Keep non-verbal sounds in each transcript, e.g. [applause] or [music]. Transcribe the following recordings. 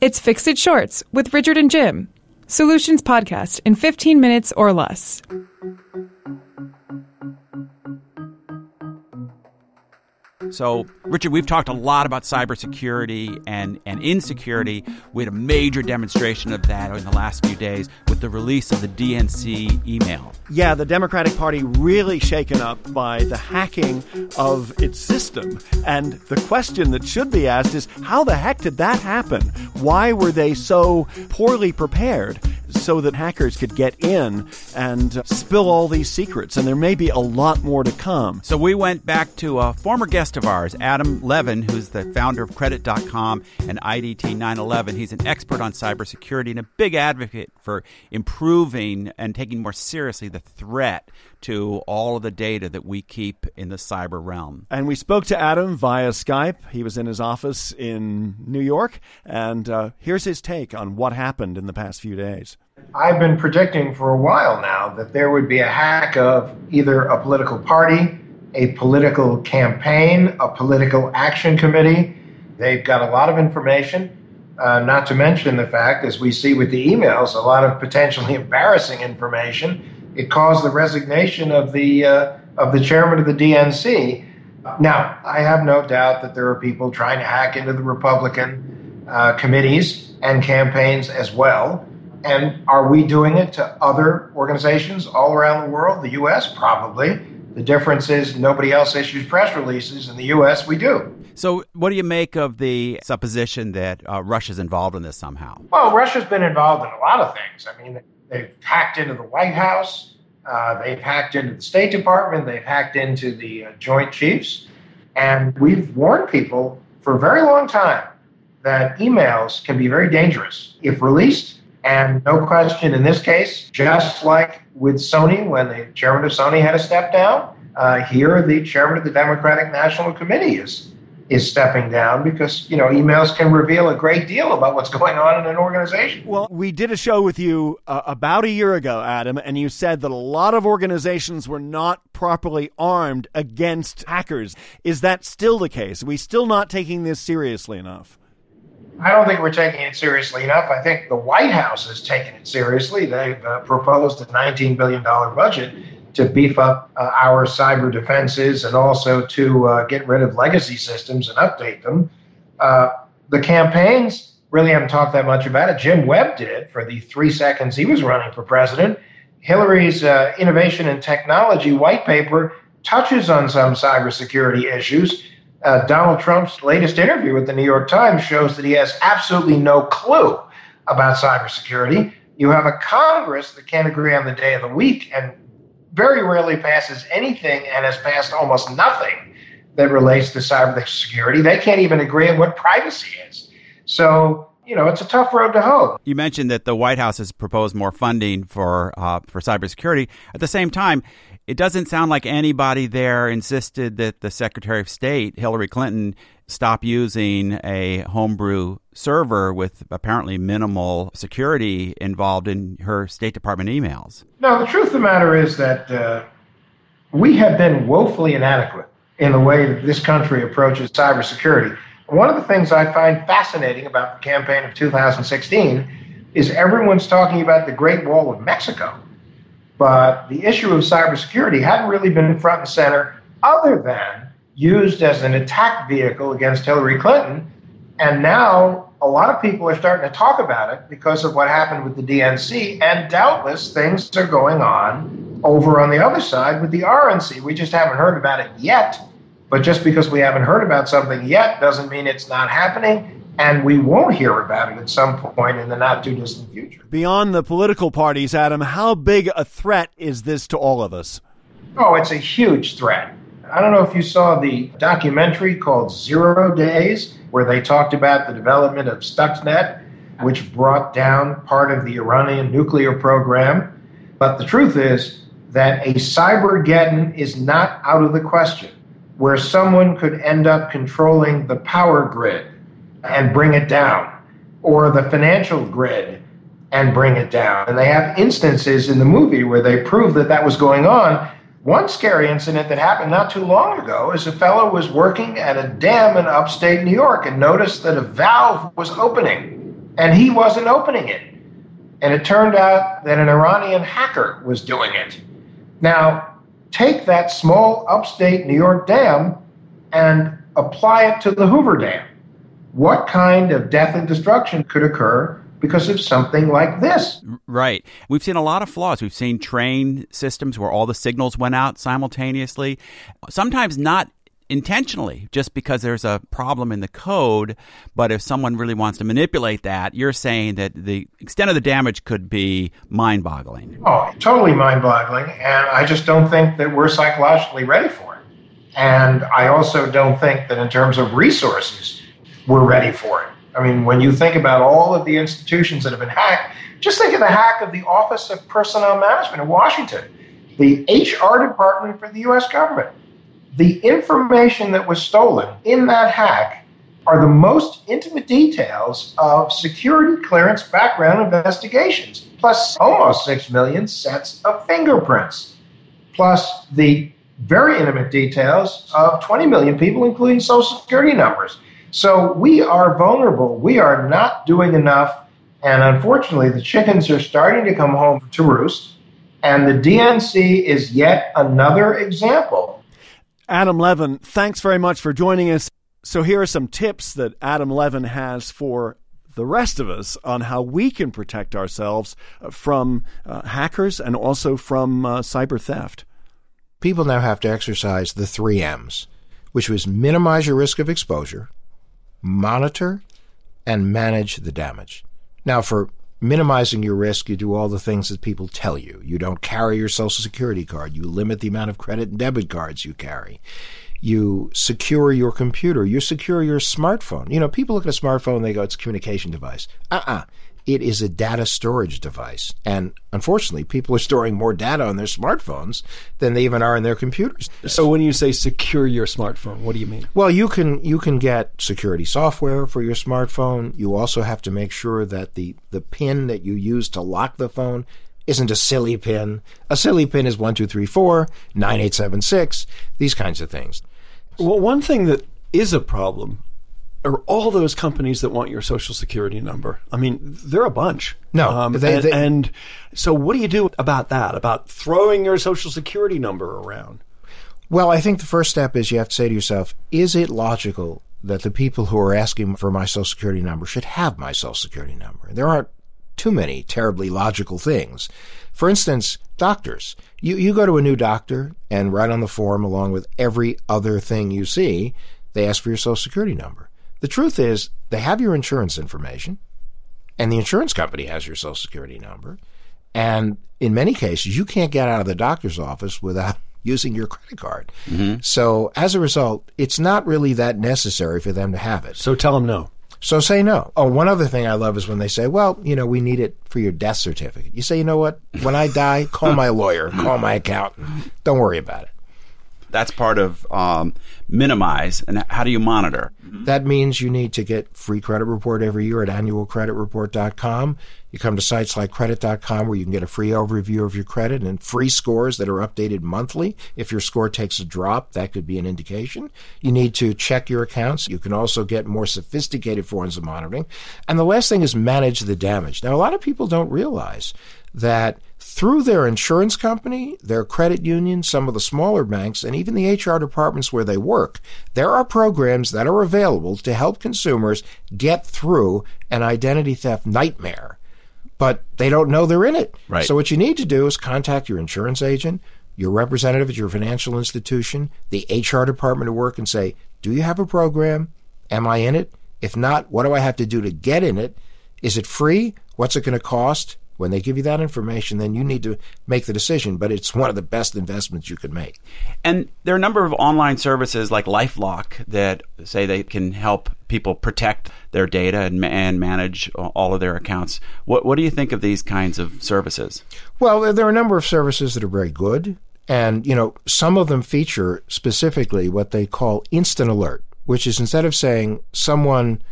It's Fix It Shorts with Richard and Jim. Solutions podcast in 15 minutes or less. So, Richard, we've talked a lot about cybersecurity and, and insecurity. We had a major demonstration of that in the last few days with the release of the DNC email. Yeah, the Democratic Party really shaken up by the hacking of its system. And the question that should be asked is how the heck did that happen? Why were they so poorly prepared? So that hackers could get in and spill all these secrets. And there may be a lot more to come. So we went back to a former guest of ours, Adam Levin, who's the founder of Credit.com and IDT 911. He's an expert on cybersecurity and a big advocate for improving and taking more seriously the threat to all of the data that we keep in the cyber realm. And we spoke to Adam via Skype. He was in his office in New York. And uh, here's his take on what happened in the past few days. I've been predicting for a while now that there would be a hack of either a political party, a political campaign, a political action committee. They've got a lot of information. Uh, not to mention the fact, as we see with the emails, a lot of potentially [laughs] embarrassing information it caused the resignation of the uh, of the chairman of the DNC. Now, I have no doubt that there are people trying to hack into the Republican uh, committees and campaigns as well. And are we doing it to other organizations all around the world? The U.S. probably. The difference is nobody else issues press releases. In the U.S., we do. So, what do you make of the supposition that uh, Russia's involved in this somehow? Well, Russia's been involved in a lot of things. I mean, They've hacked into the White House. Uh, they've hacked into the State Department. They've hacked into the uh, Joint Chiefs. And we've warned people for a very long time that emails can be very dangerous if released. And no question in this case, just like with Sony, when the chairman of Sony had to step down, uh, here the chairman of the Democratic National Committee is is stepping down because you know emails can reveal a great deal about what's going on in an organization. Well, we did a show with you uh, about a year ago, Adam, and you said that a lot of organizations were not properly armed against hackers. Is that still the case? Are we still not taking this seriously enough? I don't think we're taking it seriously enough. I think the White House is taking it seriously. They've uh, proposed a $19 billion budget to beef up uh, our cyber defenses and also to uh, get rid of legacy systems and update them. Uh, the campaigns really haven't talked that much about it. Jim Webb did for the three seconds he was running for president. Hillary's uh, innovation and technology white paper touches on some cybersecurity issues. Uh, Donald Trump's latest interview with the New York Times shows that he has absolutely no clue about cybersecurity. You have a Congress that can't agree on the day of the week and very rarely passes anything and has passed almost nothing that relates to cybersecurity. They can't even agree on what privacy is. So, you know, it's a tough road to hoe. You mentioned that the White House has proposed more funding for uh, for cybersecurity. At the same time, it doesn't sound like anybody there insisted that the Secretary of State, Hillary Clinton, stop using a homebrew server with apparently minimal security involved in her State Department emails. No, the truth of the matter is that uh, we have been woefully inadequate in the way that this country approaches cybersecurity. One of the things I find fascinating about the campaign of 2016 is everyone's talking about the Great Wall of Mexico. But the issue of cybersecurity hadn't really been front and center, other than used as an attack vehicle against Hillary Clinton. And now a lot of people are starting to talk about it because of what happened with the DNC. And doubtless things are going on over on the other side with the RNC. We just haven't heard about it yet. But just because we haven't heard about something yet doesn't mean it's not happening and we won't hear about it at some point in the not too distant future. Beyond the political parties, Adam, how big a threat is this to all of us? Oh, it's a huge threat. I don't know if you saw the documentary called Zero Days, where they talked about the development of Stuxnet, which brought down part of the Iranian nuclear program. But the truth is that a cybergeddon is not out of the question, where someone could end up controlling the power grid and bring it down, or the financial grid and bring it down. And they have instances in the movie where they prove that that was going on. One scary incident that happened not too long ago is a fellow was working at a dam in upstate New York and noticed that a valve was opening, and he wasn't opening it. And it turned out that an Iranian hacker was doing it. Now, take that small upstate New York dam and apply it to the Hoover Dam what kind of death and destruction could occur because of something like this. Right. We've seen a lot of flaws. We've seen train systems where all the signals went out simultaneously, sometimes not intentionally, just because there's a problem in the code. But if someone really wants to manipulate that, you're saying that the extent of the damage could be mind boggling. Oh, totally mind boggling. And I just don't think that we're psychologically ready for it. And I also don't think that in terms of resources, we're ready for it. I mean, when you think about all of the institutions that have been hacked, just think of the hack of the Office of Personnel Management in Washington, the HR department for the US government. The information that was stolen in that hack are the most intimate details of security clearance background investigations, plus almost 6 million sets of fingerprints, plus the very intimate details of 20 million people, including social security numbers. So we are vulnerable. We are not doing enough. And unfortunately, the chickens are starting to come home to roost. And the DNC is yet another example. Adam Levin, thanks very much for joining us. So, here are some tips that Adam Levin has for the rest of us on how we can protect ourselves from uh, hackers and also from uh, cyber theft. People now have to exercise the three M's, which was minimize your risk of exposure, monitor, and manage the damage. Now, for minimizing your risk, you do all the things that people tell you. You don't carry your social security card. You limit the amount of credit and debit cards you carry. You secure your computer. You secure your smartphone. You know, people look at a smartphone, they go, it's a communication device. Uh uh-uh. uh it is a data storage device. And unfortunately, people are storing more data on their smartphones than they even are in their computers. So when you say secure your smartphone, what do you mean? Well, you can you can get security software for your smartphone. You also have to make sure that the the pin that you use to lock the phone isn't a silly pin. A silly pin is 1234, 9876, these kinds of things. Well, one thing that is a problem are all those companies that want your social security number. I mean, they're a bunch. No, um, they, and, they, and, so what do you do about that? About throwing your social security number around? Well, I think the first step is you have to say to yourself: Is it logical that the people who are asking for my social security number should have my social security number? There aren't too many terribly logical things. For instance, doctors. You you go to a new doctor and write on the form along with every other thing you see, they ask for your social security number. The truth is, they have your insurance information, and the insurance company has your social security number. And in many cases, you can't get out of the doctor's office without [laughs] using your credit card. Mm-hmm. So as a result, it's not really that necessary for them to have it. So tell them no. So say no. Oh, one other thing I love is when they say, well, you know, we need it for your death certificate. You say, you know what? When I die, call my lawyer, call my accountant. Don't worry about it that's part of um, minimize. And how do you monitor? That means you need to get free credit report every year at annualcreditreport.com. You come to sites like credit.com where you can get a free overview of your credit and free scores that are updated monthly. If your score takes a drop, that could be an indication. You need to check your accounts. You can also get more sophisticated forms of monitoring. And the last thing is manage the damage. Now, a lot of people don't realize that through their insurance company, their credit union, some of the smaller banks, and even the HR departments where they work. There are programs that are available to help consumers get through an identity theft nightmare, but they don't know they're in it. Right. So what you need to do is contact your insurance agent, your representative at your financial institution, the HR department at work and say, do you have a program? Am I in it? If not, what do I have to do to get in it? Is it free? What's it going to cost? When they give you that information, then you need to make the decision. But it's one of the best investments you can make. And there are a number of online services like LifeLock that say they can help people protect their data and, and manage all of their accounts. What, what do you think of these kinds of services? Well, there are a number of services that are very good. And, you know, some of them feature specifically what they call instant alert, which is instead of saying someone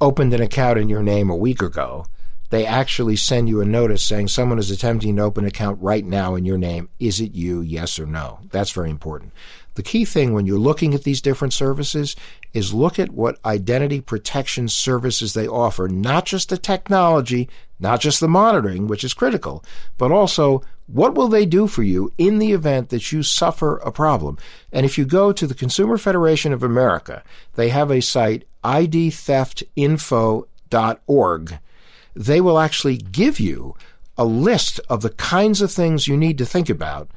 opened an account in your name a week ago, they actually send you a notice saying someone is attempting to open an account right now in your name. Is it you? Yes or no? That's very important. The key thing when you're looking at these different services is look at what identity protection services they offer, not just the technology, not just the monitoring, which is critical, but also what will they do for you in the event that you suffer a problem? And if you go to the Consumer Federation of America, they have a site, idtheftinfo.org. They will actually give you a list of the kinds of things you need to think about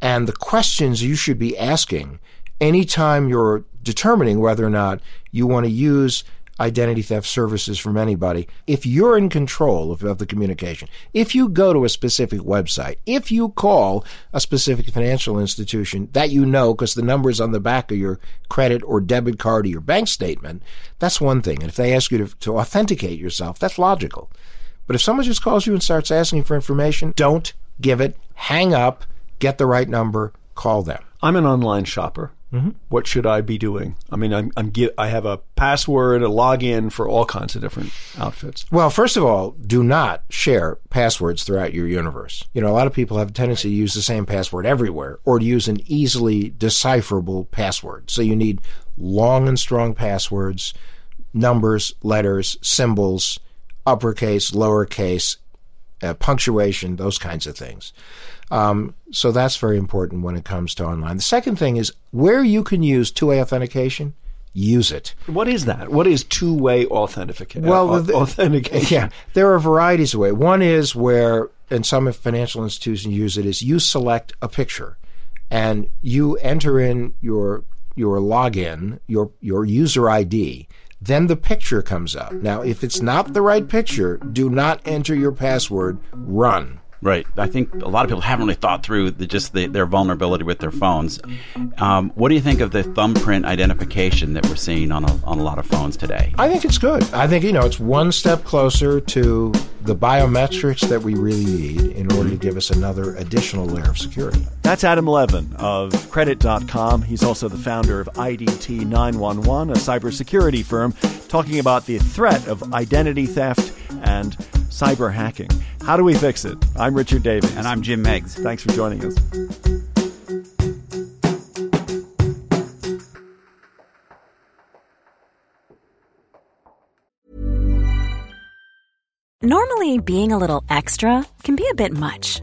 and the questions you should be asking anytime you're determining whether or not you want to use identity theft services from anybody. If you're in control of, of, the communication, if you go to a specific website, if you call a specific financial institution that you know because the number's on the back of your credit or debit card or your bank statement, that's one thing. And if they ask you to, to authenticate yourself, that's logical. But if someone just calls you and starts asking for information, don't give it, hang up, get the right number, call them. I'm an online shopper. Mm-hmm. What should I be doing? I mean, I'm, I'm I have a password, a login for all kinds of different outfits. Well, first of all, do not share passwords throughout your universe. You know, a lot of people have a tendency to use the same password everywhere or to use an easily decipherable password. So you need long and strong passwords, numbers, letters, symbols, uppercase, lowercase, uh, punctuation, those kinds of things. Um, so that's very important when it comes to online. The second thing is where you can use two way authentication, use it. What is that? What is two way authentication? Well, the, authentication. Yeah, there are varieties of way. One is where, and some financial institutions use it, is you select a picture and you enter in your your login, your your user ID. Then the picture comes up. Now, if it's not the right picture, do not enter your password. Run. Right. I think a lot of people haven't really thought through the, just the, their vulnerability with their phones. Um, what do you think of the thumbprint identification that we're seeing on a, on a lot of phones today? I think it's good. I think, you know, it's one step closer to the biometrics that we really need in order to give us another additional layer of security. That's Adam Levin of Credit.com. He's also the founder of IDT 911, a cybersecurity firm, talking about the threat of identity theft and cyber hacking. How do we fix it? I'm Richard Davies. And I'm Jim Meigs. Thanks for joining us. Normally, being a little extra can be a bit much.